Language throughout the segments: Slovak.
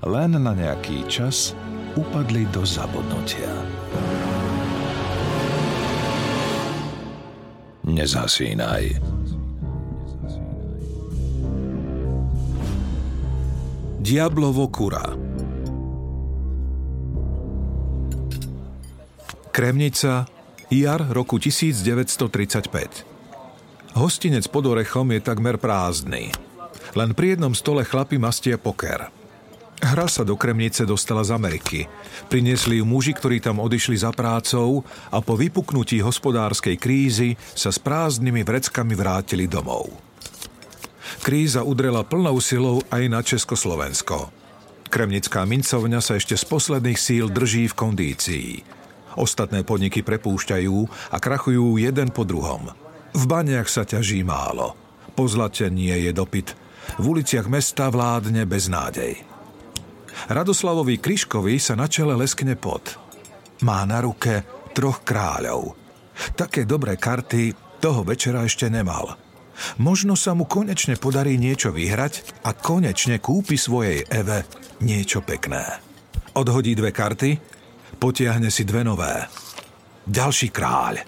len na nejaký čas upadli do zabudnutia. Nezasínaj. Diablovo kura Kremnica, jar roku 1935 Hostinec pod Orechom je takmer prázdny. Len pri jednom stole chlapi mastia poker – Hra sa do Kremnice dostala z Ameriky. Priniesli ju muži, ktorí tam odišli za prácou a po vypuknutí hospodárskej krízy sa s prázdnymi vreckami vrátili domov. Kríza udrela plnou silou aj na Československo. Kremnická mincovňa sa ešte z posledných síl drží v kondícii. Ostatné podniky prepúšťajú a krachujú jeden po druhom. V baniach sa ťaží málo. Po je dopyt. V uliciach mesta vládne beznádej. Radoslavovi Kryškovi sa na čele leskne pot. Má na ruke troch kráľov. Také dobré karty toho večera ešte nemal. Možno sa mu konečne podarí niečo vyhrať a konečne kúpi svojej Eve niečo pekné. Odhodí dve karty, potiahne si dve nové. Ďalší kráľ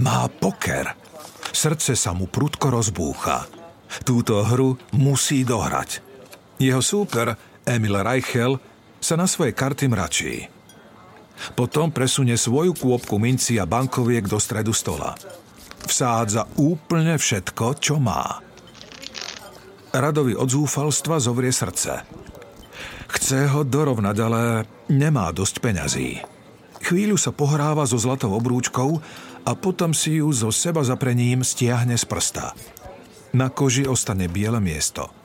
má poker. Srdce sa mu prudko rozbúcha. Túto hru musí dohrať. Jeho súper Emil Reichel sa na svoje karty mračí. Potom presunie svoju kôpku minci a bankoviek do stredu stola. Vsádza úplne všetko, čo má. Radovi od zúfalstva zovrie srdce. Chce ho dorovnať, ale nemá dosť peňazí. Chvíľu sa pohráva so zlatou obrúčkou a potom si ju so seba zaprením stiahne z prsta. Na koži ostane biele miesto –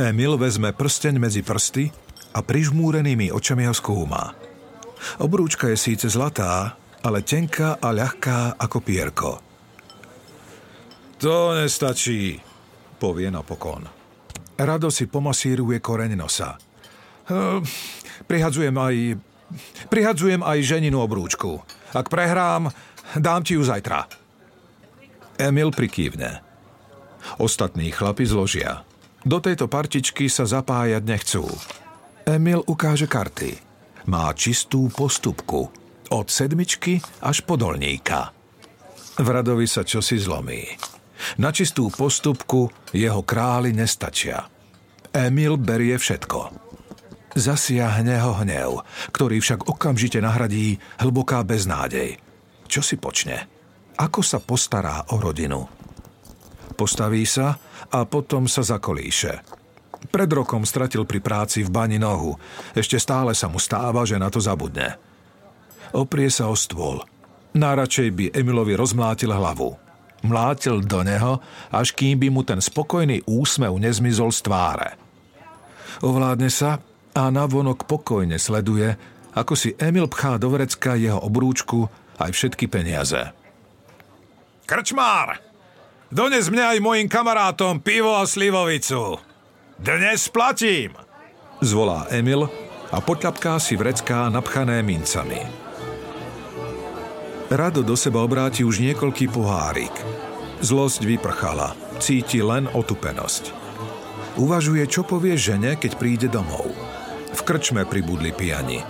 Emil vezme prsteň medzi prsty a prižmúrenými očami ho skúma. Obrúčka je síce zlatá, ale tenká a ľahká ako pierko. To nestačí, povie napokon. Rado si pomasíruje koreň nosa. Hm, prihadzujem aj... Prihadzujem aj ženinu obrúčku. Ak prehrám, dám ti ju zajtra. Emil prikývne. Ostatní chlapi zložia. Do tejto partičky sa zapájať nechcú. Emil ukáže karty. Má čistú postupku. Od sedmičky až po dolníka. V Radovi sa čosi zlomí. Na čistú postupku jeho králi nestačia. Emil berie všetko. Zasiahne ho hnev, ktorý však okamžite nahradí hlboká beznádej. Čo si počne? Ako sa postará o rodinu? Postaví sa a potom sa zakolíše. Pred rokom stratil pri práci v bani nohu. Ešte stále sa mu stáva, že na to zabudne. Oprie sa o stôl. Náradšej by Emilovi rozmlátil hlavu. Mlátil do neho, až kým by mu ten spokojný úsmev nezmizol z tváre. Ovládne sa a navonok pokojne sleduje, ako si Emil pchá do vrecka jeho obrúčku aj všetky peniaze. Krčmár! Dones mňa aj mojim kamarátom pivo a slivovicu. Dnes platím, zvolá Emil a potľapká si vrecká napchané mincami. Rado do seba obráti už niekoľký pohárik. Zlosť vyprchala, cíti len otupenosť. Uvažuje, čo povie žene, keď príde domov. V krčme pribudli pijani.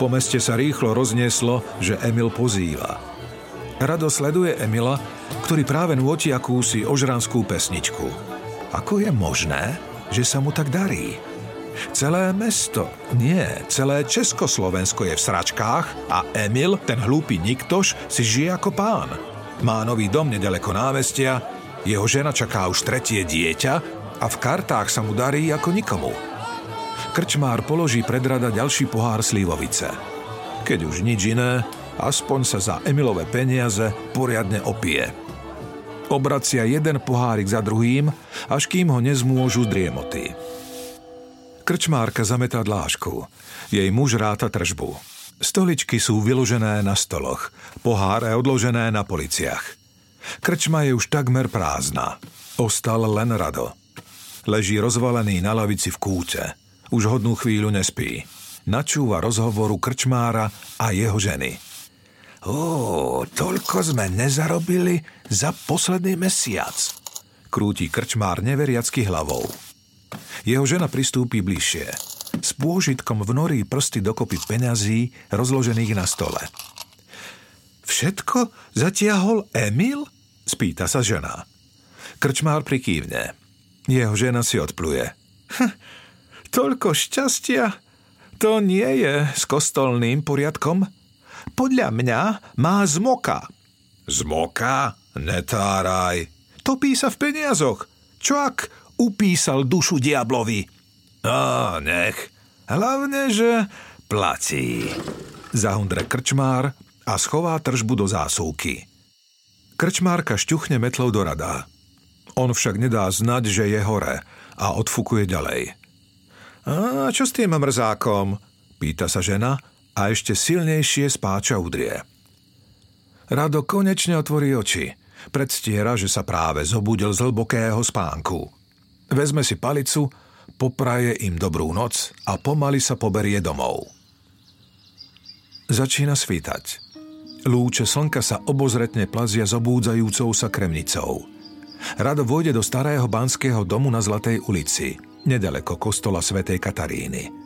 Po meste sa rýchlo roznieslo, že Emil pozýva. Rado sleduje Emila, ktorý práve nôti akúsi ožranskú pesničku. Ako je možné, že sa mu tak darí? Celé mesto, nie, celé Československo je v sračkách a Emil, ten hlúpy niktoš, si žije ako pán. Má nový dom nedaleko námestia, jeho žena čaká už tretie dieťa a v kartách sa mu darí ako nikomu. Krčmár položí pred rada ďalší pohár slivovice. Keď už nič iné, aspoň sa za Emilové peniaze poriadne opije. Obracia jeden pohárik za druhým, až kým ho nezmôžu driemoty. Krčmárka zametá dlášku. Jej muž ráta tržbu. Stoličky sú vyložené na stoloch, poháre odložené na policiach. Krčma je už takmer prázdna. Ostal len Rado. Leží rozvalený na lavici v kúte. Už hodnú chvíľu nespí. Načúva rozhovoru krčmára a jeho ženy. Ó, toľko sme nezarobili za posledný mesiac. Krúti krčmár neveriacky hlavou. Jeho žena pristúpi bližšie. S pôžitkom vnorí prsty dokopy peňazí rozložených na stole. Všetko zatiahol Emil? Spýta sa žena. Krčmár prikývne. Jeho žena si odpluje. Hm, toľko šťastia? To nie je s kostolným poriadkom? Podľa mňa má zmoka. Zmoka? Netáraj. Topí sa v peniazoch. Čo ak upísal dušu diablovi? Á, nech. Hlavne, že platí. Zahundre krčmár a schová tržbu do zásuvky. Krčmárka šťuchne metlou do rada. On však nedá znať, že je hore a odfukuje ďalej. A čo s tým mrzákom? Pýta sa žena a ešte silnejšie spáča udrie. Rado konečne otvorí oči. Predstiera, že sa práve zobudil z hlbokého spánku. Vezme si palicu, popraje im dobrú noc a pomaly sa poberie domov. Začína svítať. Lúče slnka sa obozretne plazia zobúdzajúcou sa kremnicou. Rado vojde do starého banského domu na Zlatej ulici, nedaleko kostola svätej Kataríny.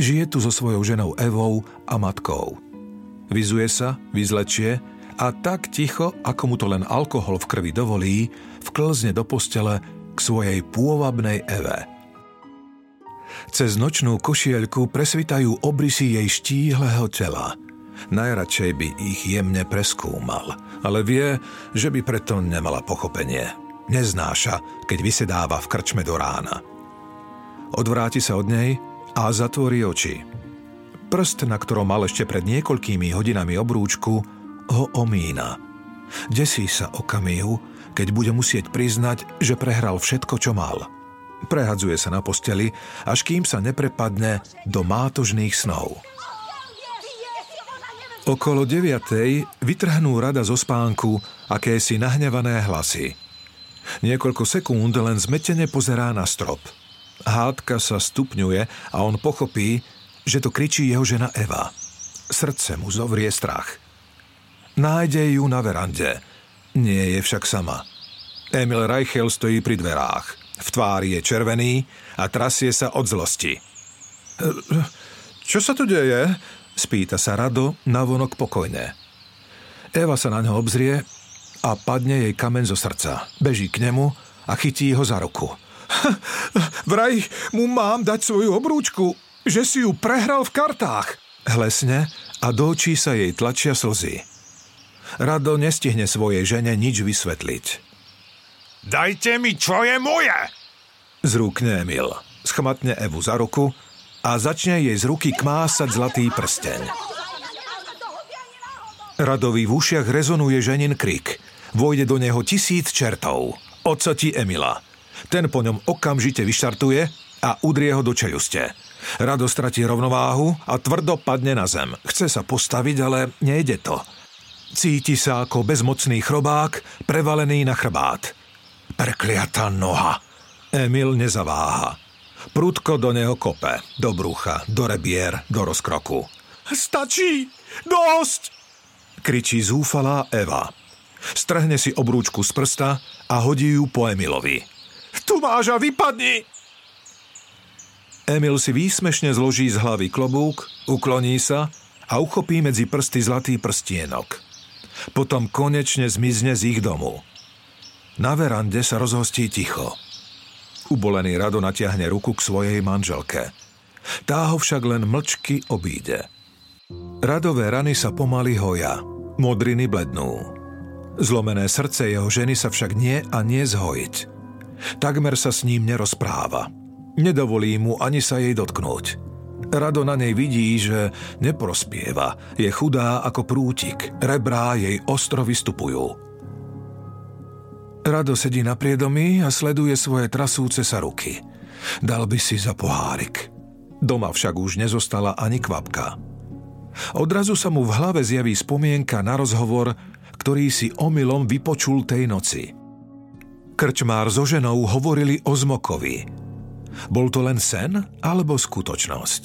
Žije tu so svojou ženou Evou a matkou. Vyzuje sa, vyzlečie a tak ticho, ako mu to len alkohol v krvi dovolí, vklzne do postele k svojej pôvabnej Eve. Cez nočnú košielku presvitajú obrysy jej štíhleho tela. Najradšej by ich jemne preskúmal, ale vie, že by preto nemala pochopenie. Neznáša, keď vysedáva v krčme do rána. Odvráti sa od nej a zatvorí oči. Prst, na ktorom mal ešte pred niekoľkými hodinami obrúčku, ho omína. Desí sa okamihu, keď bude musieť priznať, že prehral všetko, čo mal. Prehadzuje sa na posteli, až kým sa neprepadne do mátožných snov. Okolo deviatej vytrhnú rada zo spánku akési nahnevané hlasy. Niekoľko sekúnd len zmetene pozerá na strop – Hádka sa stupňuje a on pochopí, že to kričí jeho žena Eva. Srdce mu zovrie strach. Nájde ju na verande. Nie je však sama. Emil Reichel stojí pri dverách. V tvári je červený a trasie sa od zlosti. Čo sa tu deje? Spýta sa Rado, navonok pokojne. Eva sa na ňo obzrie a padne jej kamen zo srdca. Beží k nemu a chytí ho za ruku. Vraj mu mám dať svoju obrúčku, že si ju prehral v kartách. Hlesne a do očí sa jej tlačia slzy. Rado nestihne svojej žene nič vysvetliť. Dajte mi, čo je moje! Zrúkne Emil. Schmatne Evu za ruku a začne jej z ruky kmásať zlatý prsteň. Radovi v ušiach rezonuje ženin krik. Vojde do neho tisíc čertov. Ocoti Emila. Ten po ňom okamžite vyštartuje a udrie ho do čeluste. Rado stratí rovnováhu a tvrdo padne na zem. Chce sa postaviť, ale nejde to. Cíti sa ako bezmocný chrobák, prevalený na chrbát. Prekliatá noha. Emil nezaváha. Prudko do neho kope, do brucha, do rebier, do rozkroku. Stačí! Dosť! Kričí zúfalá Eva. Strhne si obrúčku z prsta a hodí ju po Emilovi. Tu máš a vypadni! Emil si výsmešne zloží z hlavy klobúk, ukloní sa a uchopí medzi prsty zlatý prstienok. Potom konečne zmizne z ich domu. Na verande sa rozhostí ticho. Ubolený Rado natiahne ruku k svojej manželke. Tá ho však len mlčky obíde. Radové rany sa pomaly hoja, modriny blednú. Zlomené srdce jeho ženy sa však nie a nie zhojiť. Takmer sa s ním nerozpráva. Nedovolí mu ani sa jej dotknúť. Rado na nej vidí, že neprospieva, je chudá ako prútik, rebrá jej ostro vystupujú. Rado sedí na priedomí a sleduje svoje trasúce sa ruky. Dal by si za pohárik. Doma však už nezostala ani kvapka. Odrazu sa mu v hlave zjaví spomienka na rozhovor, ktorý si omylom vypočul tej noci. Krčmár so ženou hovorili o Zmokovi. Bol to len sen alebo skutočnosť?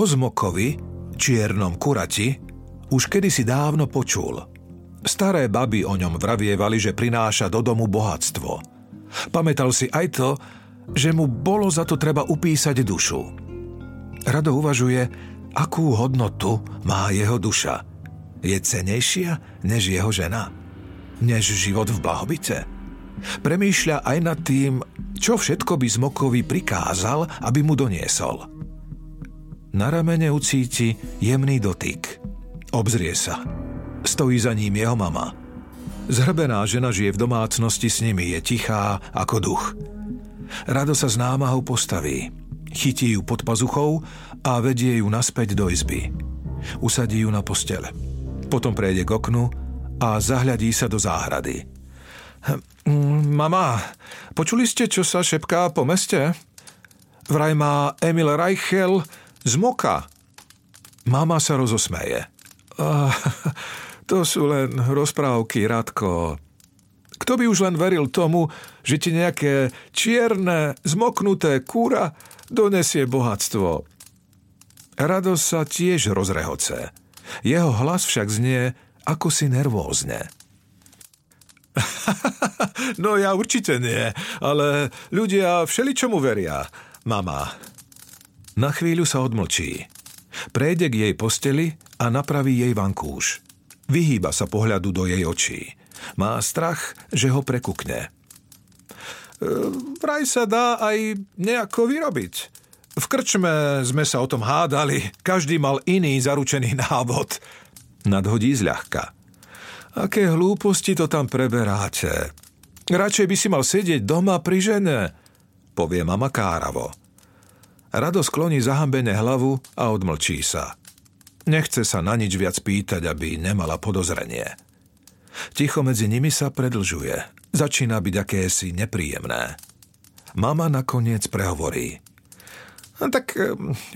O Zmokovi, čiernom kurati, už kedysi dávno počul. Staré baby o ňom vravievali, že prináša do domu bohatstvo. Pamätal si aj to, že mu bolo za to treba upísať dušu. Rado uvažuje, akú hodnotu má jeho duša. Je cenejšia než jeho žena? Než život v blahobite? Premýšľa aj nad tým, čo všetko by Zmokovi prikázal, aby mu doniesol. Na ramene ucíti jemný dotyk. Obzrie sa. Stojí za ním jeho mama. Zhrbená žena žije v domácnosti s nimi, je tichá ako duch. Rado sa z námahou postaví. Chytí ju pod pazuchou a vedie ju naspäť do izby. Usadí ju na postele. Potom prejde k oknu a zahľadí sa do záhrady. Hm, mama, počuli ste, čo sa šepká po meste? Vraj má Emil Reichel z Moka. Mama sa rozosmeje. to sú len rozprávky, Radko. Kto by už len veril tomu, že ti nejaké čierne, zmoknuté kúra donesie bohatstvo? Radosť sa tiež rozrehoce. Jeho hlas však znie ako si nervózne. no ja určite nie, ale ľudia všeličomu veria, mama. Na chvíľu sa odmlčí. Prejde k jej posteli a napraví jej vankúš. Vyhýba sa pohľadu do jej očí. Má strach, že ho prekukne. E, vraj sa dá aj nejako vyrobiť. V krčme sme sa o tom hádali, každý mal iný zaručený návod. Nadhodí zľahka. Aké hlúposti to tam preberáte? Radšej by si mal sedieť doma pri žene, povie mama Káravo. Rado skloní zahambené hlavu a odmlčí sa. Nechce sa na nič viac pýtať, aby nemala podozrenie. Ticho medzi nimi sa predlžuje. Začína byť akési nepríjemné. Mama nakoniec prehovorí. No tak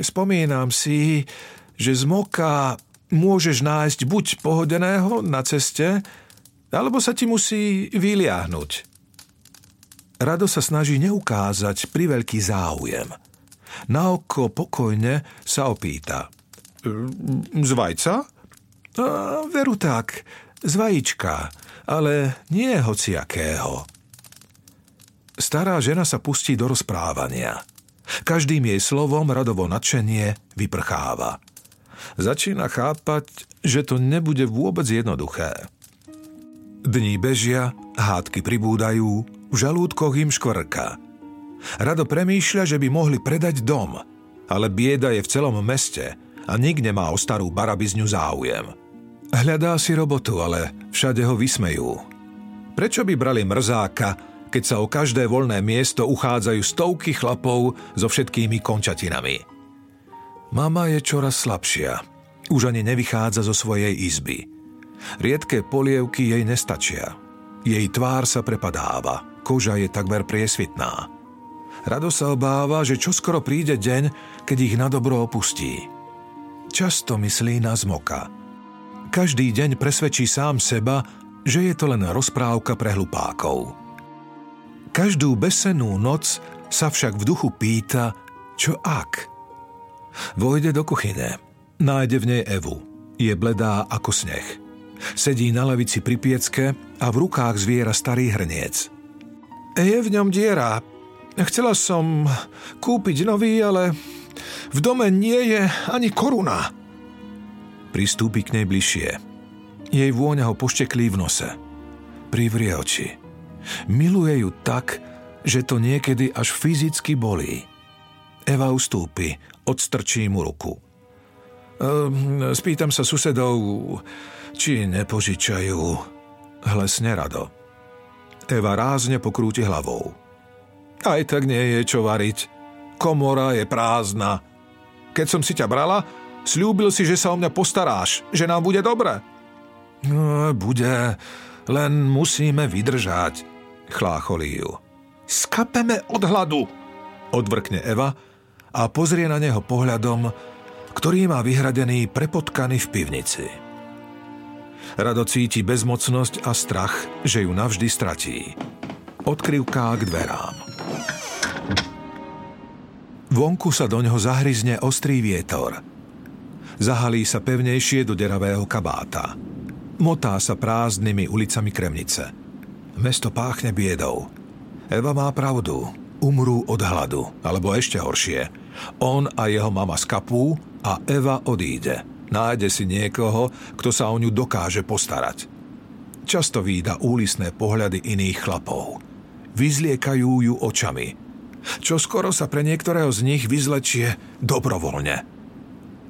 spomínam si, že z moka môžeš nájsť buď pohodeného na ceste, alebo sa ti musí vyliahnuť. Rado sa snaží neukázať priveľký záujem. Na oko pokojne sa opýta. Z vajca? A, veru tak, z vajíčka, ale nie hociakého. Stará žena sa pustí do rozprávania. Každým jej slovom radovo nadšenie vyprcháva. Začína chápať, že to nebude vôbec jednoduché. Dní bežia, hádky pribúdajú, v žalúdkoch im škvrka. Rado premýšľa, že by mohli predať dom, ale bieda je v celom meste a nik nemá o starú barabizňu záujem. Hľadá si robotu, ale všade ho vysmejú. Prečo by brali mrzáka, keď sa o každé voľné miesto uchádzajú stovky chlapov so všetkými končatinami? Mama je čoraz slabšia. Už ani nevychádza zo svojej izby. Riedké polievky jej nestačia. Jej tvár sa prepadáva, koža je takmer priesvitná. Rado sa obáva, že čoskoro príde deň, keď ich na dobro opustí. Často myslí na zmoka – každý deň presvedčí sám seba, že je to len rozprávka pre hlupákov. Každú besenú noc sa však v duchu pýta, čo ak? Vojde do kuchyne, nájde v nej Evu. Je bledá ako sneh. Sedí na lavici pri piecke a v rukách zviera starý hrniec. Je v ňom diera. Chcela som kúpiť nový, ale v dome nie je ani koruna. Pristúpi k nej bližšie. Jej vôňa ho pošteklí v nose. Privrie oči. Miluje ju tak, že to niekedy až fyzicky bolí. Eva ustúpi, odstrčí mu ruku. Ehm, spýtam sa susedov, či nepožičajú. Hlesne rado. Eva rázne pokrúti hlavou. Aj tak nie je čo variť. Komora je prázdna. Keď som si ťa brala, Sľúbil si, že sa o mňa postaráš, že nám bude dobre. No, bude, len musíme vydržať, chlácholí ju. Skapeme od hladu, odvrkne Eva a pozrie na neho pohľadom, ktorý má vyhradený prepotkany v pivnici. Rado cíti bezmocnosť a strach, že ju navždy stratí. Odkrivká k dverám. Vonku sa do ňoho zahryzne ostrý vietor. Zahalí sa pevnejšie do deravého kabáta. Motá sa prázdnymi ulicami Kremnice. Mesto páchne biedou. Eva má pravdu. Umrú od hladu, alebo ešte horšie. On a jeho mama skapú a Eva odíde. Nájde si niekoho, kto sa o ňu dokáže postarať. Často výda úlisné pohľady iných chlapov. Vyzliekajú ju očami – čo skoro sa pre niektorého z nich vyzlečie dobrovoľne.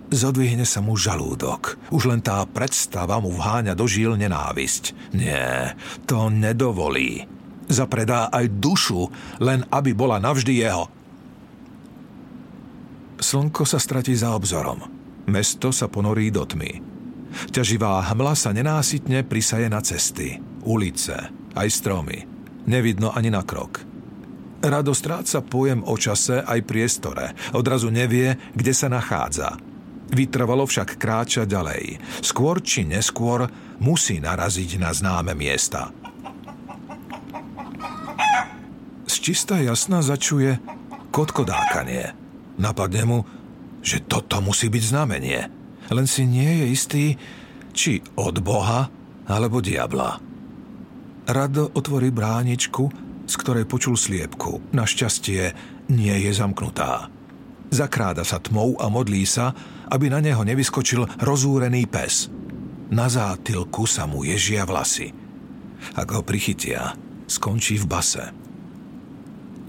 Zodvihne sa mu žalúdok. Už len tá predstava mu vháňa do žil nenávisť. Nie, to nedovolí. Zapredá aj dušu, len aby bola navždy jeho. Slnko sa stratí za obzorom. Mesto sa ponorí do tmy. Ťaživá hmla sa nenásytne prisaje na cesty, ulice, aj stromy. Nevidno ani na krok. Rado stráca pojem o čase aj priestore. Odrazu nevie, kde sa nachádza. Vytrvalo však kráča ďalej. Skôr či neskôr musí naraziť na známe miesta. Z čistá jasna začuje kotkodákanie. Napadne mu, že toto musí byť znamenie. Len si nie je istý, či od Boha alebo diabla. Rado otvorí bráničku z ktorej počul sliepku. Našťastie nie je zamknutá. Zakráda sa tmou a modlí sa, aby na neho nevyskočil rozúrený pes. Na zátilku sa mu ježia vlasy. Ak ho prichytia, skončí v base.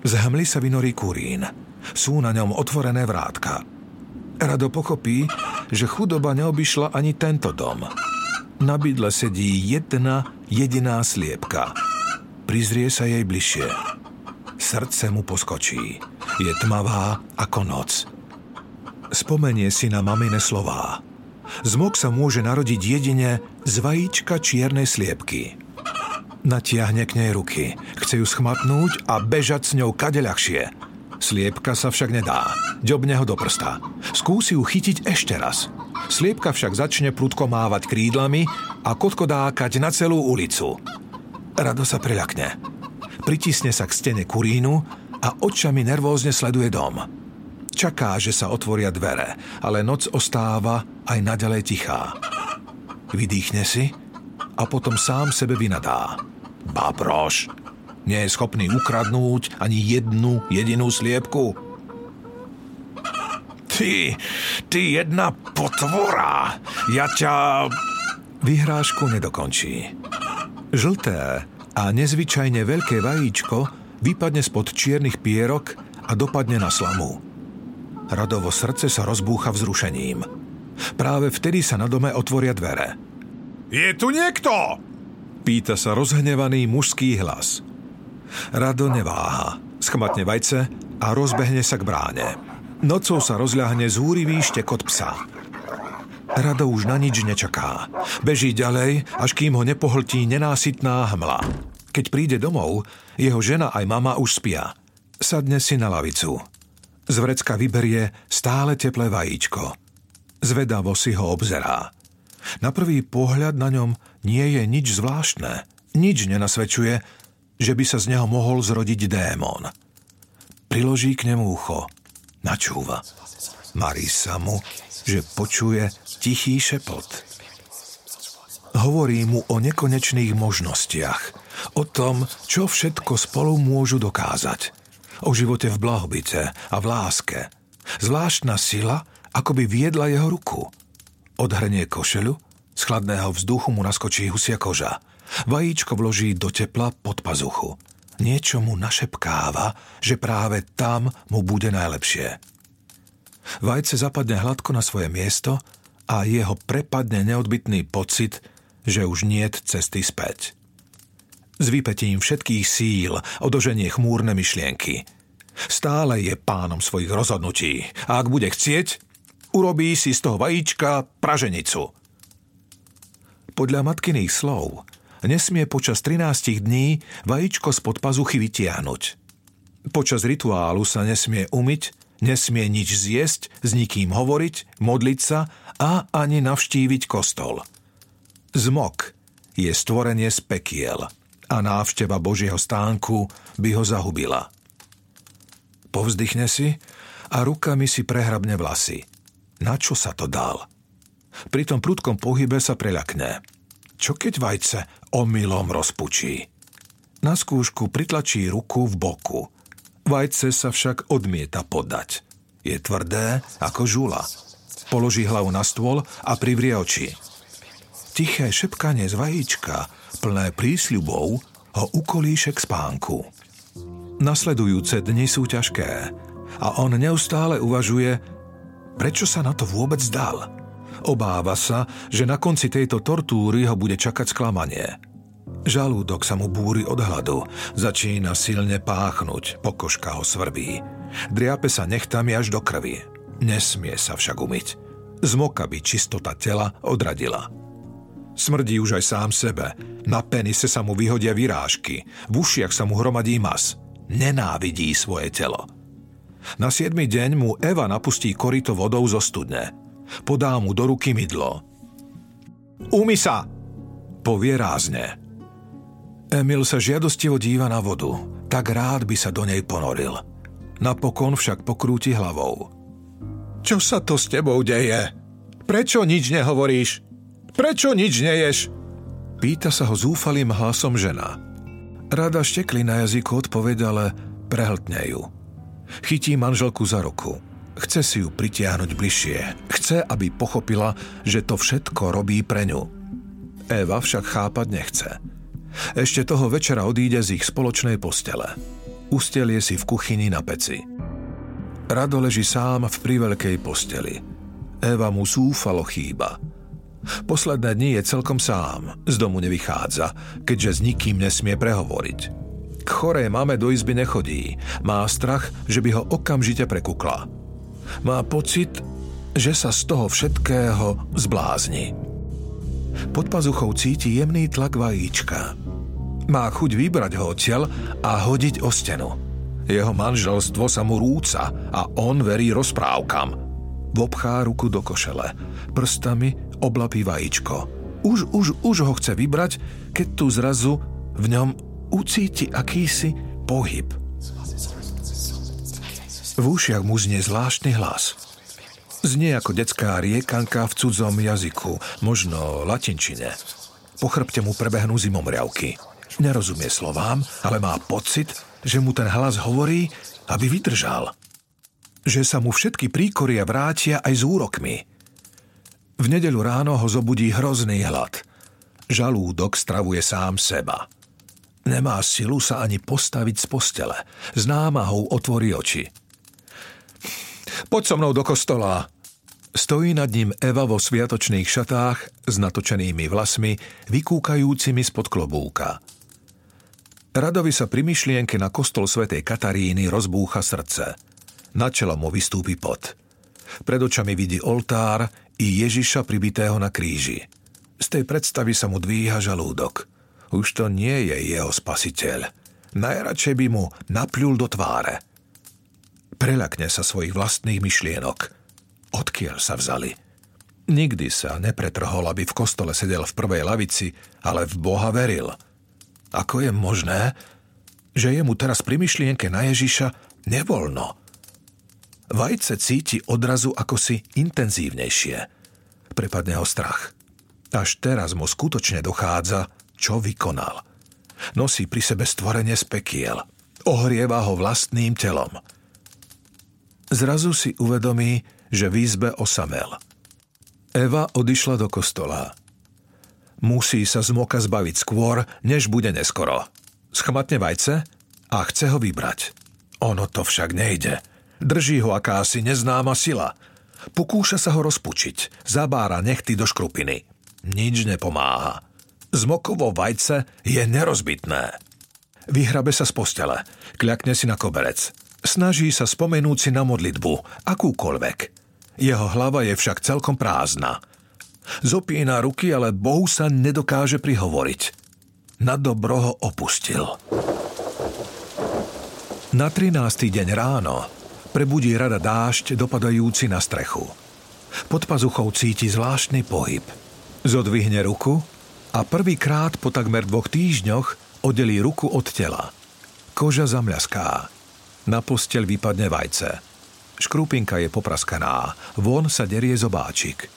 Z hmly sa vynorí kurín. Sú na ňom otvorené vrátka. Rado pochopí, že chudoba neobyšla ani tento dom. Na bydle sedí jedna jediná sliepka – Prizrie sa jej bližšie. Srdce mu poskočí. Je tmavá ako noc. Spomenie si na mamine slová. Zmok sa môže narodiť jedine z vajíčka čiernej sliepky. Natiahne k nej ruky. Chce ju schmatnúť a bežať s ňou kade ľahšie. Sliepka sa však nedá. Ďobne ho do prsta. Skúsi ju chytiť ešte raz. Sliepka však začne prudko mávať krídlami a kotkodákať na celú ulicu. Rado sa preľakne. Pritisne sa k stene kurínu a očami nervózne sleduje dom. Čaká, že sa otvoria dvere, ale noc ostáva aj naďalej tichá. Vydýchne si a potom sám sebe vynadá. Babroš, nie je schopný ukradnúť ani jednu jedinú sliepku. Ty, ty jedna potvora, ja ťa... Vyhrážku nedokončí. Žlté a nezvyčajne veľké vajíčko vypadne spod čiernych pierok a dopadne na slamu. Radovo srdce sa rozbúcha vzrušením. Práve vtedy sa na dome otvoria dvere. Je tu niekto? Pýta sa rozhnevaný mužský hlas. Rado neváha. Schmatne vajce a rozbehne sa k bráne. Nocou sa rozľahne zúrivý štekot psa. Rado už na nič nečaká. Beží ďalej, až kým ho nepohltí nenásytná hmla. Keď príde domov, jeho žena aj mama už spia. Sadne si na lavicu. Z vrecka vyberie stále teplé vajíčko. Zvedavo si ho obzerá. Na prvý pohľad na ňom nie je nič zvláštne. Nič nenasvedčuje, že by sa z neho mohol zrodiť démon. Priloží k nemu ucho. Načúva. Marí sa mu, že počuje tichý šepot. Hovorí mu o nekonečných možnostiach, o tom, čo všetko spolu môžu dokázať. O živote v blahobite a v láske. Zvláštna sila, ako by viedla jeho ruku. Odhrnie košelu, z chladného vzduchu mu naskočí husia koža. Vajíčko vloží do tepla pod pazuchu. Niečo mu našepkáva, že práve tam mu bude najlepšie. Vajce zapadne hladko na svoje miesto a jeho prepadne neodbitný pocit, že už niet cesty späť. S vypetím všetkých síl odoženie chmúrne myšlienky. Stále je pánom svojich rozhodnutí a ak bude chcieť, urobí si z toho vajíčka praženicu. Podľa matkyných slov nesmie počas 13 dní vajíčko spod pazuchy vytiahnuť. Počas rituálu sa nesmie umyť Nesmie nič zjesť, s nikým hovoriť, modliť sa a ani navštíviť kostol. Zmok je stvorenie z pekiel a návšteva Božieho stánku by ho zahubila. Povzdychne si a rukami si prehrabne vlasy. Na čo sa to dal? Pri tom prudkom pohybe sa preľakne. Čo keď vajce omylom rozpučí? Na skúšku pritlačí ruku v boku. Vajce sa však odmieta podať. Je tvrdé ako žula. Položí hlavu na stôl a privrie oči. Tiché šepkanie z vajíčka, plné prísľubov, ho ukolíše k spánku. Nasledujúce dni sú ťažké a on neustále uvažuje, prečo sa na to vôbec dal. Obáva sa, že na konci tejto tortúry ho bude čakať sklamanie. Žalúdok sa mu búri od hladu, začína silne páchnuť, pokožka ho svrbí. Driape sa nechtami až do krvi. Nesmie sa však umyť. Zmoka by čistota tela odradila. Smrdí už aj sám sebe. Na penise sa mu vyhodia vyrážky. V ušiach sa mu hromadí mas. Nenávidí svoje telo. Na siedmy deň mu Eva napustí korito vodou zo studne. Podá mu do ruky mydlo. Umy sa! Povie rázne. Emil sa žiadostivo díva na vodu. Tak rád by sa do nej ponoril. Napokon však pokrúti hlavou. Čo sa to s tebou deje? Prečo nič nehovoríš? Prečo nič neješ? Pýta sa ho zúfalým hlasom žena. Rada štekli na jazyku odpoveď, ale prehltne ju. Chytí manželku za ruku. Chce si ju pritiahnuť bližšie. Chce, aby pochopila, že to všetko robí pre ňu. Eva však chápať nechce. Ešte toho večera odíde z ich spoločnej postele. Ustelie si v kuchyni na peci. Rado leží sám v priveľkej posteli. Eva mu zúfalo chýba. Posledné dni je celkom sám, z domu nevychádza, keďže s nikým nesmie prehovoriť. K chorej mame do izby nechodí, má strach, že by ho okamžite prekukla. Má pocit, že sa z toho všetkého zblázni. Pod pazuchou cíti jemný tlak vajíčka. Má chuť vybrať ho odtiaľ a hodiť o stenu. Jeho manželstvo sa mu rúca a on verí rozprávkam. Vobchá ruku do košele. Prstami oblapí vajíčko. Už, už, už ho chce vybrať, keď tu zrazu v ňom ucíti akýsi pohyb. V ušiach mu znie zvláštny hlas. Znie ako detská riekanka v cudzom jazyku, možno latinčine. Po chrbte mu prebehnú zimomriavky. Nerozumie slovám, ale má pocit, že mu ten hlas hovorí, aby vydržal. Že sa mu všetky príkoria vrátia aj s úrokmi – v nedeľu ráno ho zobudí hrozný hlad. Žalúdok stravuje sám seba. Nemá silu sa ani postaviť z postele. S námahou otvorí oči. Poď so mnou do kostola. Stojí nad ním Eva vo sviatočných šatách s natočenými vlasmi, vykúkajúcimi spod klobúka. Radovi sa pri myšlienke na kostol svätej Kataríny rozbúcha srdce. Na čelo mu vystúpi pot. Pred očami vidí oltár i Ježiša pribitého na kríži. Z tej predstavy sa mu dvíha žalúdok. Už to nie je jeho spasiteľ. Najradšej by mu napľul do tváre. Preľakne sa svojich vlastných myšlienok. Odkiaľ sa vzali? Nikdy sa nepretrhol, aby v kostole sedel v prvej lavici, ale v Boha veril. Ako je možné, že je mu teraz pri myšlienke na Ježiša nevoľno? Vajce cíti odrazu ako si intenzívnejšie. Prepadne ho strach. Až teraz mu skutočne dochádza, čo vykonal. Nosí pri sebe stvorenie z pekiel. Ohrieva ho vlastným telom. Zrazu si uvedomí, že v izbe osamel. Eva odišla do kostola. Musí sa zmoka zbaviť skôr, než bude neskoro. Schmatne vajce a chce ho vybrať. Ono to však nejde. Drží ho akási neznáma sila. Pokúša sa ho rozpučiť, zabára nechty do škrupiny. Nič nepomáha. Zmokovo vajce je nerozbitné. Vyhrabe sa z postele, kľakne si na koberec. Snaží sa spomenúť si na modlitbu, akúkoľvek. Jeho hlava je však celkom prázdna. Zopína ruky, ale Bohu sa nedokáže prihovoriť. Na dobro ho opustil. Na 13. deň ráno Prebudí rada dážď dopadajúci na strechu. Pod pazuchou cíti zvláštny pohyb. Zodvihne ruku a prvýkrát po takmer dvoch týždňoch oddelí ruku od tela. Koža zamľaská. Na posteľ vypadne vajce. Škrupinka je popraskaná, von sa derie zobáčik.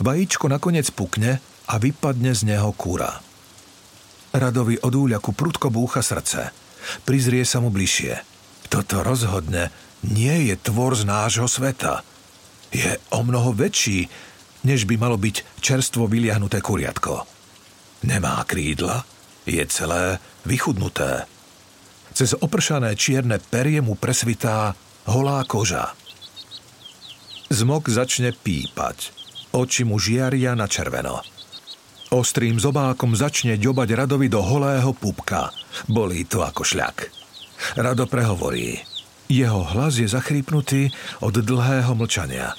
Vajíčko nakoniec pukne a vypadne z neho kúra. Radovi od úľaku prudko búcha srdce. Prizrie sa mu bližšie. Toto rozhodne nie je tvor z nášho sveta. Je o mnoho väčší, než by malo byť čerstvo vyliahnuté kuriatko. Nemá krídla, je celé vychudnuté. Cez opršané čierne perie mu presvitá holá koža. Zmok začne pípať. Oči mu žiaria na červeno. Ostrým zobákom začne ďobať Radovi do holého pupka. Bolí to ako šľak. Rado prehovorí. Jeho hlas je zachrípnutý od dlhého mlčania.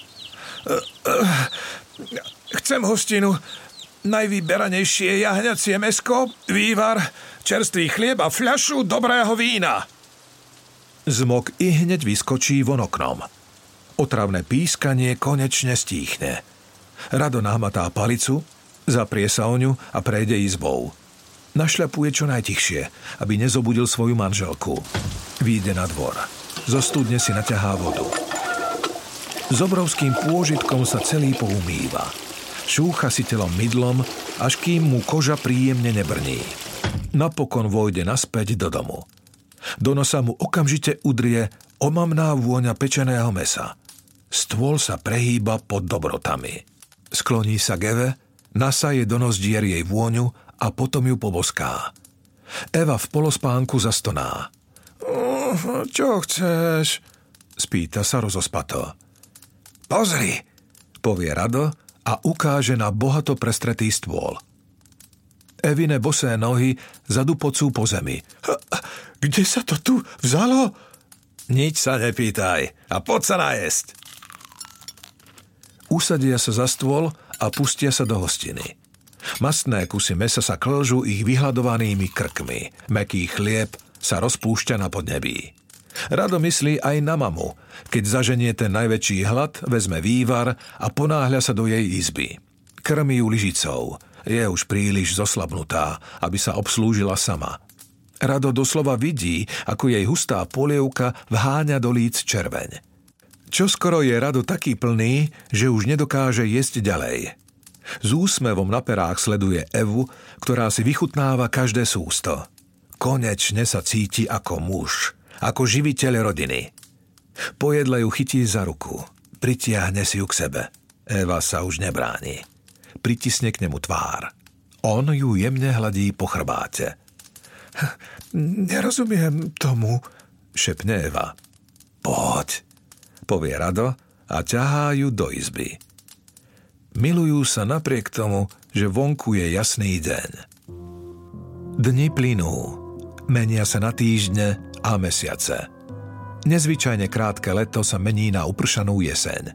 Chcem hostinu. Najvyberanejšie jahňacie mesko, vývar, čerstvý chlieb a fľašu dobrého vína. Zmok i hneď vyskočí von oknom. Otravné pískanie konečne stíchne. Rado námatá palicu, Zaprie sa o ňu a prejde izbou. Našľapuje čo najtichšie, aby nezobudil svoju manželku. Výjde na dvor. Zo studne si naťahá vodu. S obrovským pôžitkom sa celý poumýva. Šúcha si telom mydlom, až kým mu koža príjemne nebrní. Napokon vojde naspäť do domu. Do nosa mu okamžite udrie omamná vôňa pečeného mesa. Stôl sa prehýba pod dobrotami. Skloní sa Geve Nasaje do nozdier jej vôňu a potom ju poboská. Eva v polospánku zastoná. Čo chceš? Spýta sa rozospato. Pozri, povie Rado a ukáže na bohato prestretý stôl. Evine bosé nohy zadupocú po zemi. Kde sa to tu vzalo? Nič sa nepýtaj a poď sa najesť. Usadia sa za stôl a pustia sa do hostiny. Mastné kusy mesa sa klžú ich vyhľadovanými krkmi. Meký chlieb sa rozpúšťa na podnebí. Rado myslí aj na mamu. Keď zaženie ten najväčší hlad, vezme vývar a ponáhľa sa do jej izby. Krmí ju lyžicou. Je už príliš zoslabnutá, aby sa obslúžila sama. Rado doslova vidí, ako jej hustá polievka vháňa do líc červeň. Čoskoro je Rado taký plný, že už nedokáže jesť ďalej. S úsmevom na perách sleduje Evu, ktorá si vychutnáva každé sústo. Konečne sa cíti ako muž, ako živiteľ rodiny. Pojedle ju chytí za ruku, pritiahne si ju k sebe. Eva sa už nebráni. Pritisne k nemu tvár. On ju jemne hladí po chrbáte. Nerozumiem tomu, šepne Eva. Poď, povie Rado a ťahá ju do izby. Milujú sa napriek tomu, že vonku je jasný deň. Dni plynú, menia sa na týždne a mesiace. Nezvyčajne krátke leto sa mení na upršanú jeseň.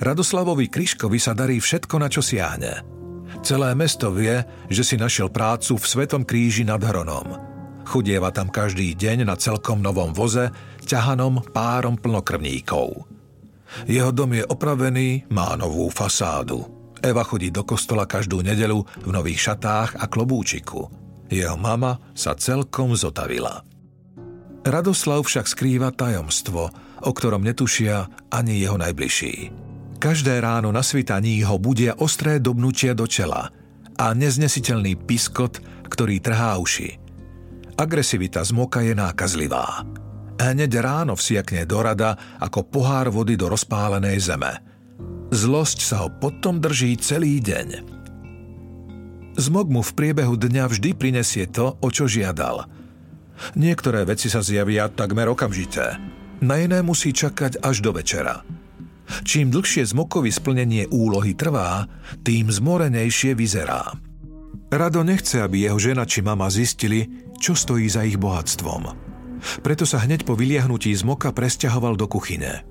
Radoslavovi Kryškovi sa darí všetko, na čo siahne. Celé mesto vie, že si našiel prácu v Svetom kríži nad Hronom. Chudieva tam každý deň na celkom novom voze, ťahanom párom plnokrvníkov. Jeho dom je opravený, má novú fasádu. Eva chodí do kostola každú nedelu v nových šatách a klobúčiku. Jeho mama sa celkom zotavila. Radoslav však skrýva tajomstvo, o ktorom netušia ani jeho najbližší. Každé ráno na svitaní ho budia ostré dobnutia do čela a neznesiteľný piskot, ktorý trhá uši. Agresivita zmoka je nákazlivá. Hneď ráno vsiakne do rada ako pohár vody do rozpálenej zeme. Zlosť sa ho potom drží celý deň. Zmog mu v priebehu dňa vždy prinesie to, o čo žiadal. Niektoré veci sa zjavia takmer okamžité. Na iné musí čakať až do večera. Čím dlhšie zmokovi splnenie úlohy trvá, tým zmorenejšie vyzerá. Rado nechce, aby jeho žena či mama zistili, čo stojí za ich bohatstvom. Preto sa hneď po vyliahnutí z moka presťahoval do kuchyne.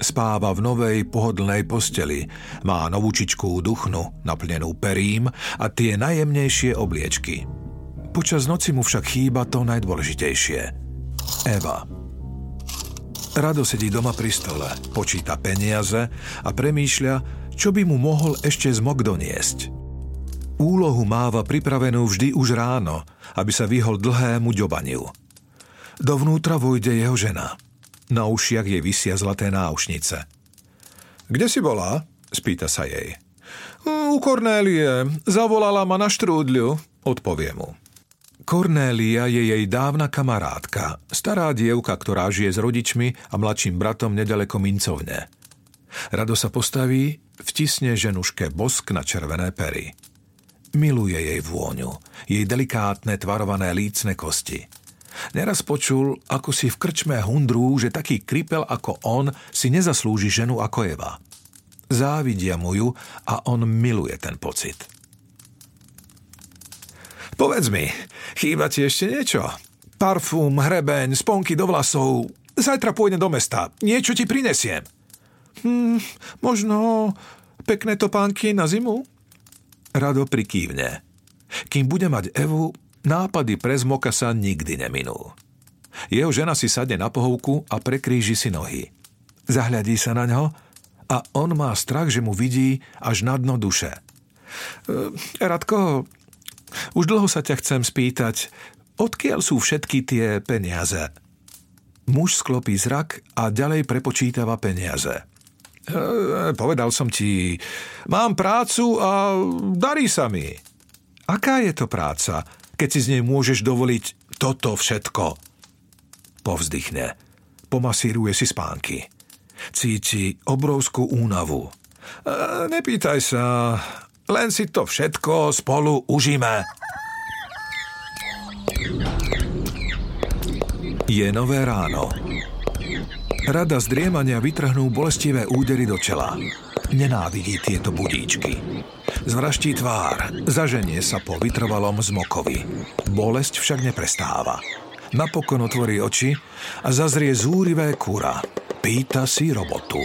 Spáva v novej pohodlnej posteli, má novúčičkú duchnu, naplnenú perím a tie najjemnejšie obliečky. Počas noci mu však chýba to najdôležitejšie. Eva. Rado sedí doma pri stole, počíta peniaze a premýšľa, čo by mu mohol ešte zmok doniesť. Úlohu máva pripravenú vždy už ráno, aby sa vyhol dlhému ďobaniu. Dovnútra vojde jeho žena. Na ušiach jej vysia zlaté náušnice. Kde si bola? spýta sa jej. U Kornélie. Zavolala ma na štrúdľu, odpovie mu. Kornélia je jej dávna kamarátka, stará dievka, ktorá žije s rodičmi a mladším bratom nedaleko Mincovne. Rado sa postaví, vtisne ženuške bosk na červené pery. Miluje jej vôňu, jej delikátne tvarované lícne kosti. Neraz počul, ako si v krčme hundrú, že taký kripel ako on si nezaslúži ženu ako Eva. Závidia mu ju a on miluje ten pocit. Povedz mi, chýba ti ešte niečo? Parfum, hrebeň, sponky do vlasov. Zajtra pôjdem do mesta. Niečo ti prinesiem. Hm, možno pekné topánky na zimu? Rado prikývne. Kým bude mať Evu, nápady pre zmoka sa nikdy neminú. Jeho žena si sadne na pohovku a prekríži si nohy. Zahľadí sa na ňo a on má strach, že mu vidí až na dno duše. E, Radko, už dlho sa ťa chcem spýtať, odkiaľ sú všetky tie peniaze? Muž sklopí zrak a ďalej prepočítava peniaze. E, povedal som ti, mám prácu a darí sa mi. Aká je to práca, keď si z nej môžeš dovoliť toto všetko? Povzdychne. Pomasíruje si spánky. Cíti obrovskú únavu. E, nepýtaj sa, len si to všetko spolu užíme. Je nové ráno. Rada z driemania vytrhnú bolestivé údery do čela. Nenávidí tieto budíčky. Zvraští tvár, zaženie sa po vytrvalom zmokovi. Bolesť však neprestáva. Napokon otvorí oči a zazrie zúrivé kura. Pýta si robotu.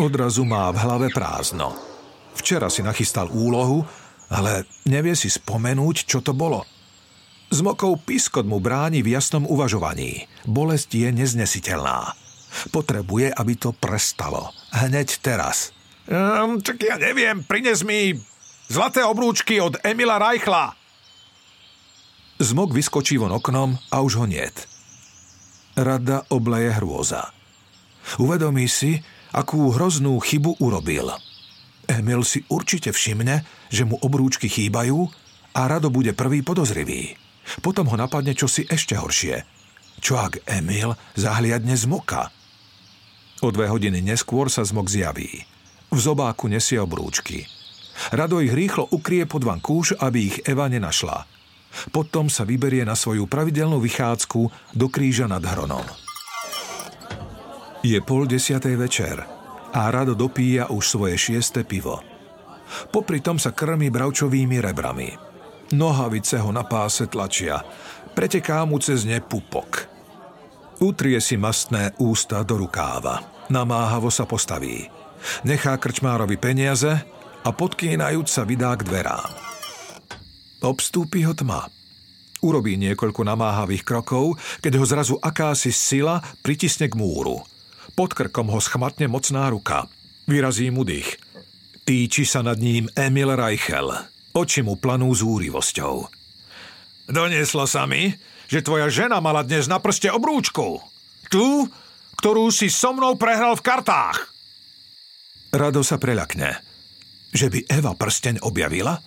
Odrazu má v hlave prázdno. Včera si nachystal úlohu, ale nevie si spomenúť, čo to bolo. Zmokov piskot mu bráni v jasnom uvažovaní. Bolesť je neznesiteľná. Potrebuje, aby to prestalo. Hneď teraz. Um, čak ja neviem, prines mi zlaté obrúčky od Emila Reichla. Zmok vyskočí von oknom a už ho niet. Rada obleje hrôza. Uvedomí si, akú hroznú chybu urobil – Emil si určite všimne, že mu obrúčky chýbajú a rado bude prvý podozrivý. Potom ho napadne čosi ešte horšie. Čo ak Emil zahliadne zmoka? O dve hodiny neskôr sa zmok zjaví. V zobáku nesie obrúčky. Rado ich rýchlo ukrie pod vankúš, aby ich Eva nenašla. Potom sa vyberie na svoju pravidelnú vychádzku do kríža nad Hronom. Je pol desiatej večer a rado dopíja už svoje šieste pivo. Popri tom sa krmi bravčovými rebrami. Nohavice ho na páse tlačia. Preteká mu cez ne pupok. Utrie si mastné ústa do rukáva. Namáhavo sa postaví. Nechá krčmárovi peniaze a podkýnajúc sa vydá k dverám. Obstúpi ho tma. Urobí niekoľko namáhavých krokov, keď ho zrazu akási sila pritisne k múru – pod krkom ho schmatne mocná ruka. Vyrazí mu dých. Týči sa nad ním Emil Reichel. Oči mu planú zúrivosťou. Donieslo sa mi, že tvoja žena mala dnes na prste obrúčku. Tú, ktorú si so mnou prehral v kartách. Rado sa preľakne. Že by Eva prsteň objavila?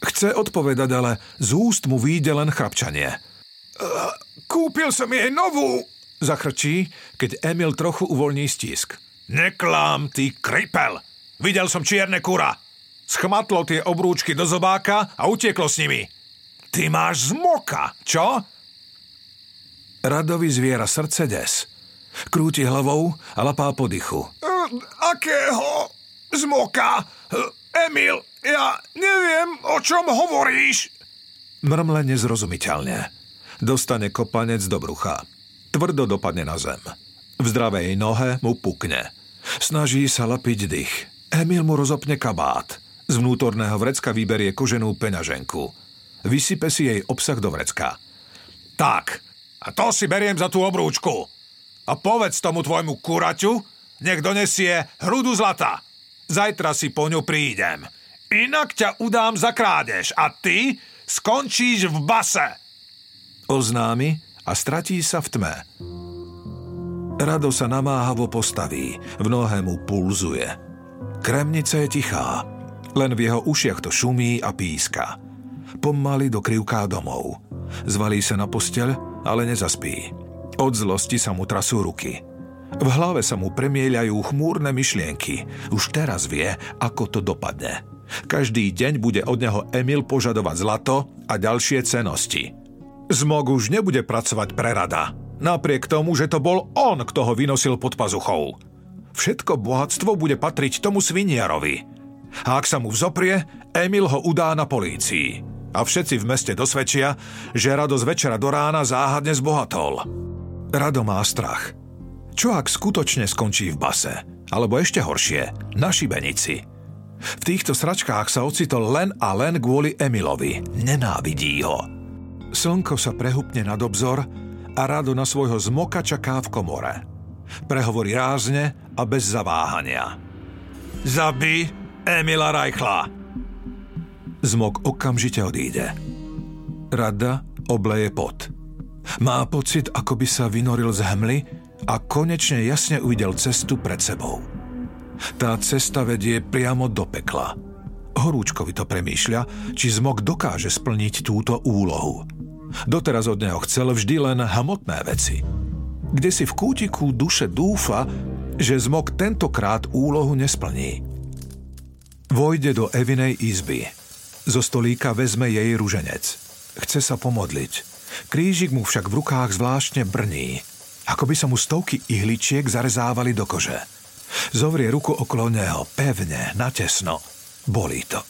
Chce odpovedať, ale z úst mu výjde len chrapčanie. Kúpil som jej novú, Zachrčí, keď Emil trochu uvoľní stisk. Neklám, ty kripel! Videl som čierne kura. Schmatlo tie obrúčky do zobáka a utieklo s nimi. Ty máš zmoka, čo? Radovi zviera srdce des. Krúti hlavou a lapá po dychu. Uh, akého zmoka? Uh, Emil, ja neviem, o čom hovoríš. Mrmle nezrozumiteľne. Dostane kopanec do brucha. Tvrdo dopadne na zem. V zdravej nohe mu pukne. Snaží sa lapiť dých. Emil mu rozopne kabát. Z vnútorného vrecka vyberie koženú peňaženku. Vysype si jej obsah do vrecka. Tak, a to si beriem za tú obrúčku. A povedz tomu tvojmu kuraťu, nech donesie hrudu zlata. Zajtra si po ňu prídem. Inak ťa udám za krádež a ty skončíš v base. Oznámi a stratí sa v tme. Rado sa namáhavo postaví, v nohe mu pulzuje. Kremnica je tichá, len v jeho ušiach to šumí a píska. Pomaly dokrivká domov. Zvalí sa na posteľ, ale nezaspí. Od zlosti sa mu trasú ruky. V hlave sa mu premieľajú chmúrne myšlienky. Už teraz vie, ako to dopadne. Každý deň bude od neho Emil požadovať zlato a ďalšie cenosti. Zmog už nebude pracovať pre rada. Napriek tomu, že to bol on, kto ho vynosil pod pazuchou. Všetko bohatstvo bude patriť tomu sviniarovi. A ak sa mu vzoprie, Emil ho udá na polícii. A všetci v meste dosvedčia, že Rado z večera do rána záhadne zbohatol. Rado má strach. Čo ak skutočne skončí v base? Alebo ešte horšie, na šibenici. V týchto sračkách sa ocitol len a len kvôli Emilovi. Nenávidí ho. Slnko sa prehupne nad obzor a Rado na svojho zmoka čaká v komore. Prehovorí rázne a bez zaváhania. Zabi Emila Rajchla. Zmok okamžite odíde. Rada obleje pot. Má pocit, ako by sa vynoril z hmly a konečne jasne uvidel cestu pred sebou. Tá cesta vedie priamo do pekla. Horúčkovi to premýšľa, či zmok dokáže splniť túto úlohu. Doteraz od neho chcel vždy len hmotné veci. Kde si v kútiku duše dúfa, že zmok tentokrát úlohu nesplní. Vojde do Evinej izby. Zo stolíka vezme jej ruženec. Chce sa pomodliť. Krížik mu však v rukách zvláštne brní ako by sa mu stovky ihličiek zarezávali do kože. Zovrie ruku okolo neho, pevne, natesno. Bolí to.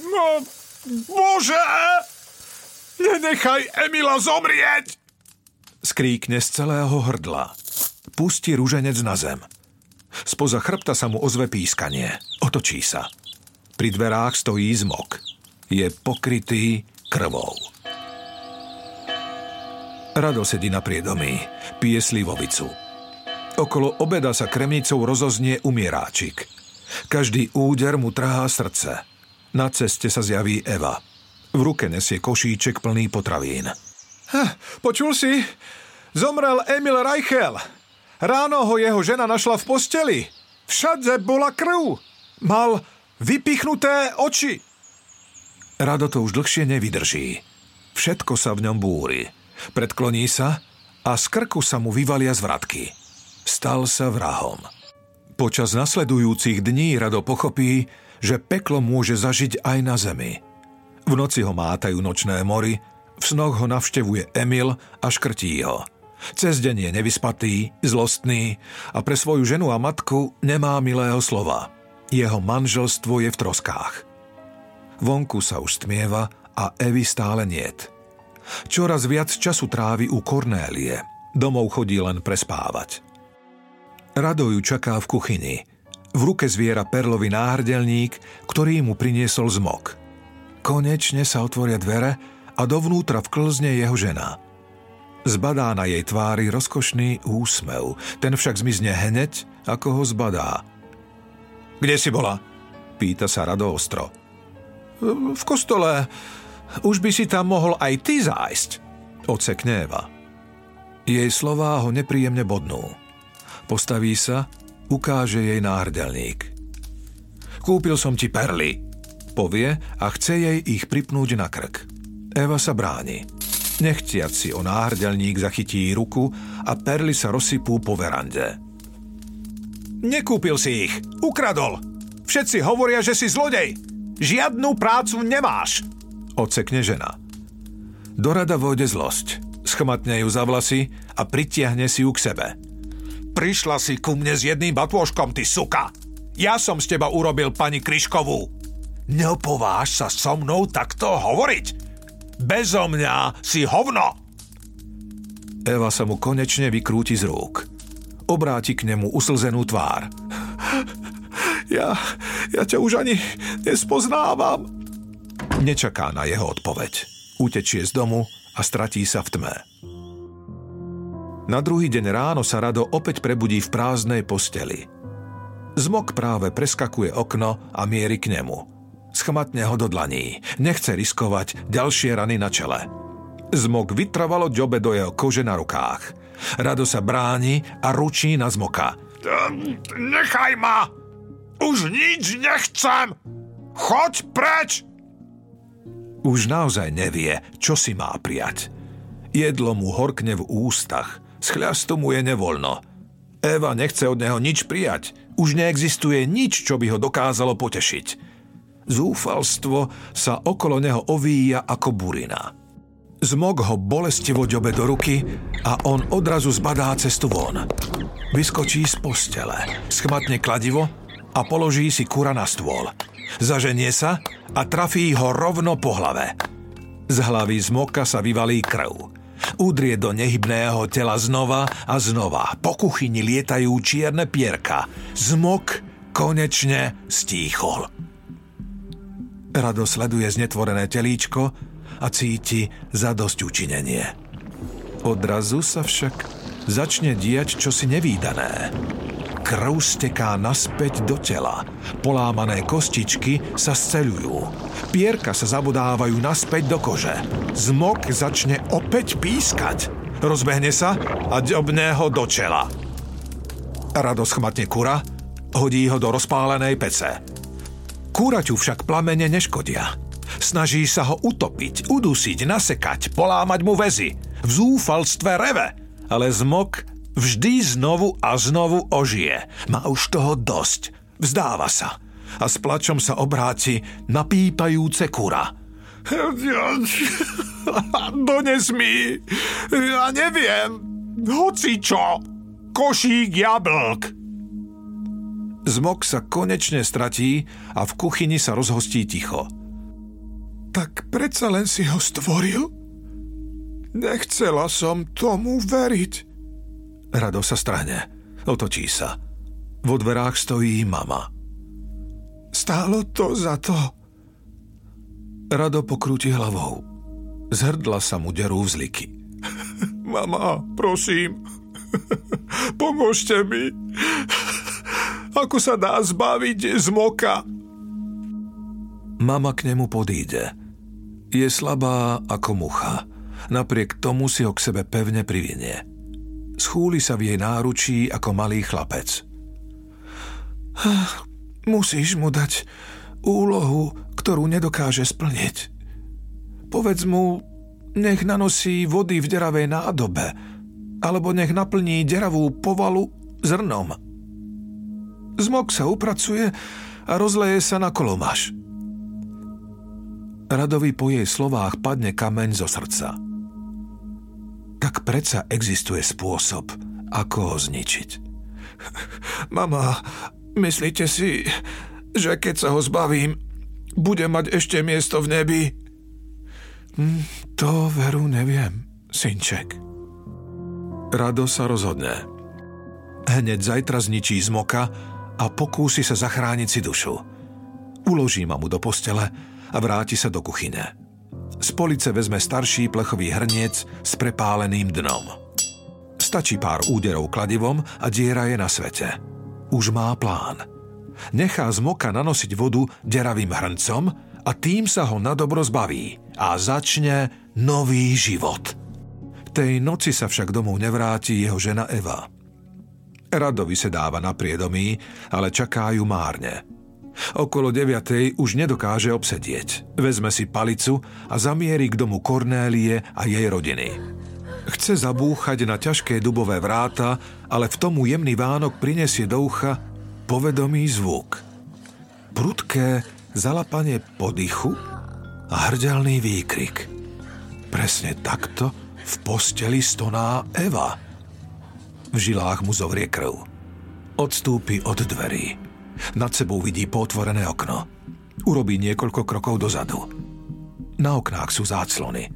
No, bože! Nenechaj Emila zomrieť! Skríkne z celého hrdla. Pustí rúženec na zem. Spoza chrbta sa mu ozve pískanie. Otočí sa. Pri dverách stojí zmok. Je pokrytý krvou. Rado sedí na priedomí, pije slivovicu. Okolo obeda sa kremnicou rozoznie umieráčik. Každý úder mu trhá srdce. Na ceste sa zjaví Eva. V ruke nesie košíček plný potravín. Ha, počul si? Zomrel Emil Reichel. Ráno ho jeho žena našla v posteli. Všade bola krv. Mal vypichnuté oči. Rado to už dlhšie nevydrží. Všetko sa v ňom búri. Predkloní sa a z krku sa mu vyvalia zvratky. Stal sa vrahom. Počas nasledujúcich dní rado pochopí, že peklo môže zažiť aj na zemi. V noci ho mátajú nočné mory, v snoch ho navštevuje Emil a škrtí ho. Cez deň je nevyspatý, zlostný a pre svoju ženu a matku nemá milého slova. Jeho manželstvo je v troskách. Vonku sa už stmieva a Evy stále niet. Čoraz viac času trávi u Kornélie. Domov chodí len prespávať. Rado ju čaká v kuchyni. V ruke zviera perlový náhrdelník, ktorý mu priniesol zmok. Konečne sa otvoria dvere a dovnútra vklzne jeho žena. Zbadá na jej tvári rozkošný úsmev, ten však zmizne hneď, ako ho zbadá. Kde si bola? Pýta sa Rado ostro. V kostole. Už by si tam mohol aj ty zájsť, ocekne Eva. Jej slová ho nepríjemne bodnú. Postaví sa, ukáže jej náhrdelník. Kúpil som ti perly, povie a chce jej ich pripnúť na krk. Eva sa bráni. Nechciac si o náhrdelník zachytí ruku a perly sa rozsypú po verande. Nekúpil si ich, ukradol. Všetci hovoria, že si zlodej. Žiadnu prácu nemáš odsekne žena. Do rada vojde zlosť. Schmatne ju za vlasy a pritiahne si ju k sebe. Prišla si ku mne s jedným batôžkom, ty suka! Ja som z teba urobil pani Kryškovú. Neopováš sa so mnou takto hovoriť? Bezo mňa si hovno! Eva sa mu konečne vykrúti z rúk. Obráti k nemu uslzenú tvár. Ja, ja ťa už ani nespoznávam. Nečaká na jeho odpoveď. Utečie z domu a stratí sa v tme. Na druhý deň ráno sa Rado opäť prebudí v prázdnej posteli. Zmok práve preskakuje okno a mierí k nemu. Schmatne ho do dlaní. Nechce riskovať ďalšie rany na čele. Zmok vytrvalo ďobe do jeho kože na rukách. Rado sa bráni a ručí na zmoka. Nechaj ma! Už nič nechcem! Choď preč! Už naozaj nevie, čo si má prijať. Jedlo mu horkne v ústach – z chľastu mu je nevoľno. Eva nechce od neho nič prijať. Už neexistuje nič, čo by ho dokázalo potešiť. Zúfalstvo sa okolo neho ovíja ako burina. Zmok ho bolestivo ďobe do ruky a on odrazu zbadá cestu von. Vyskočí z postele, schmatne kladivo a položí si kura na stôl. Zaženie sa a trafí ho rovno po hlave. Z hlavy zmoka sa vyvalí krv. Udrie do nehybného tela znova a znova. Po kuchyni lietajú čierne pierka. Zmok konečne stíchol. Rado sleduje znetvorené telíčko a cíti zadosť učinenie. Odrazu sa však začne diať čosi nevýdané. Krv steká naspäť do tela. Polámané kostičky sa sceľujú. Pierka sa zabudávajú naspäť do kože. Zmok začne opäť pískať. Rozbehne sa a ďobne ho do čela. Rado schmatne kura, hodí ho do rozpálenej pece. Kúraťu však plamene neškodia. Snaží sa ho utopiť, udusiť, nasekať, polámať mu väzy. V zúfalstve reve, ale zmok Vždy znovu a znovu ožije. Má už toho dosť. Vzdáva sa. A s plačom sa obráti na pípajúce kura. Dones mi. Ja neviem. Hoci čo. Košík jablk. Zmok sa konečne stratí a v kuchyni sa rozhostí ticho. Tak predsa len si ho stvoril? Nechcela som tomu veriť. Rado sa strane. Otočí sa. Vo dverách stojí mama. Stálo to za to. Rado pokrúti hlavou. Zhrdla sa mu derú vzliky. Mama, prosím, pomôžte mi. Ako sa dá zbaviť z? Mama k nemu podíde. Je slabá ako mucha. Napriek tomu si ho k sebe pevne privinie schúli sa v jej náručí ako malý chlapec. Musíš mu dať úlohu, ktorú nedokáže splniť. Povedz mu, nech nanosí vody v deravej nádobe, alebo nech naplní deravú povalu zrnom. Zmok sa upracuje a rozleje sa na kolomaš. Radovi po jej slovách padne kameň zo srdca tak predsa existuje spôsob, ako ho zničiť. Mama, myslíte si, že keď sa ho zbavím, bude mať ešte miesto v nebi? Hm, to veru neviem, synček. Rado sa rozhodne. Hneď zajtra zničí zmoka a pokúsi sa zachrániť si dušu. Uloží mamu do postele a vráti sa do kuchyne. Z police vezme starší plechový hrniec s prepáleným dnom. Stačí pár úderov kladivom a diera je na svete. Už má plán. Nechá z moka nanosiť vodu deravým hrncom a tým sa ho na dobro zbaví a začne nový život. Tej noci sa však domov nevráti jeho žena Eva. Radovi se dáva na priedomí, ale čaká ju márne – Okolo deviatej už nedokáže obsedieť. Vezme si palicu a zamieri k domu Kornélie a jej rodiny. Chce zabúchať na ťažké dubové vráta, ale v tomu jemný Vánok prinesie do ucha povedomý zvuk. Prudké zalapanie podychu a hrdelný výkrik. Presne takto v posteli stoná Eva. V žilách mu zovrie krv. Odstúpi od dverí. Nad sebou vidí potvorené okno. Urobí niekoľko krokov dozadu. Na oknách sú záclony.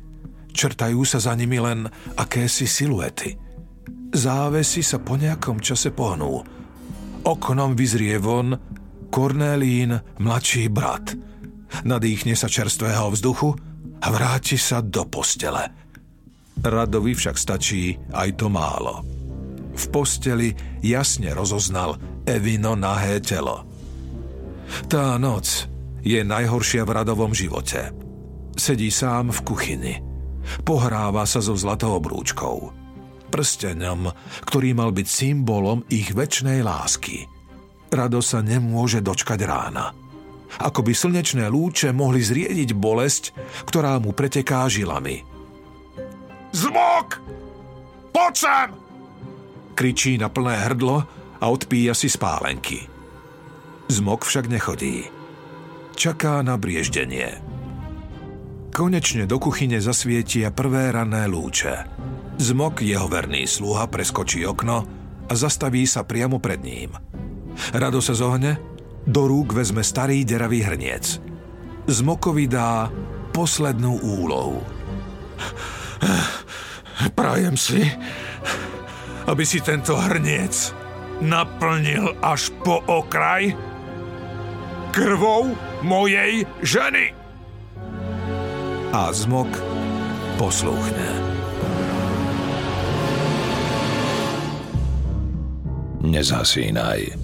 Čertajú sa za nimi len akési siluety. Závesy sa po nejakom čase pohnú. Oknom vyzrie von Kornelín, mladší brat. Nadýchne sa čerstvého vzduchu a vráti sa do postele. Radovi však stačí aj to málo. V posteli jasne rozoznal Evino nahé telo. Tá noc je najhoršia v Radovom živote. Sedí sám v kuchyni. Pohráva sa so zlatou obrúčkou. Prsteňom, ktorý mal byť symbolom ich väčšnej lásky. Rado sa nemôže dočkať rána. Ako by slnečné lúče mohli zriediť bolesť, ktorá mu preteká žilami – Zmok! Poď sem! Kričí na plné hrdlo a odpíja si spálenky. Zmok však nechodí. Čaká na brieždenie. Konečne do kuchyne zasvietia prvé rané lúče. Zmok, jeho verný sluha, preskočí okno a zastaví sa priamo pred ním. Rado sa zohne, do rúk vezme starý deravý hrniec. Zmokovi dá poslednú úlohu. Prajem si, aby si tento hrniec naplnil až po okraj krvou mojej ženy. A zmok posluchne. Nezasínaj.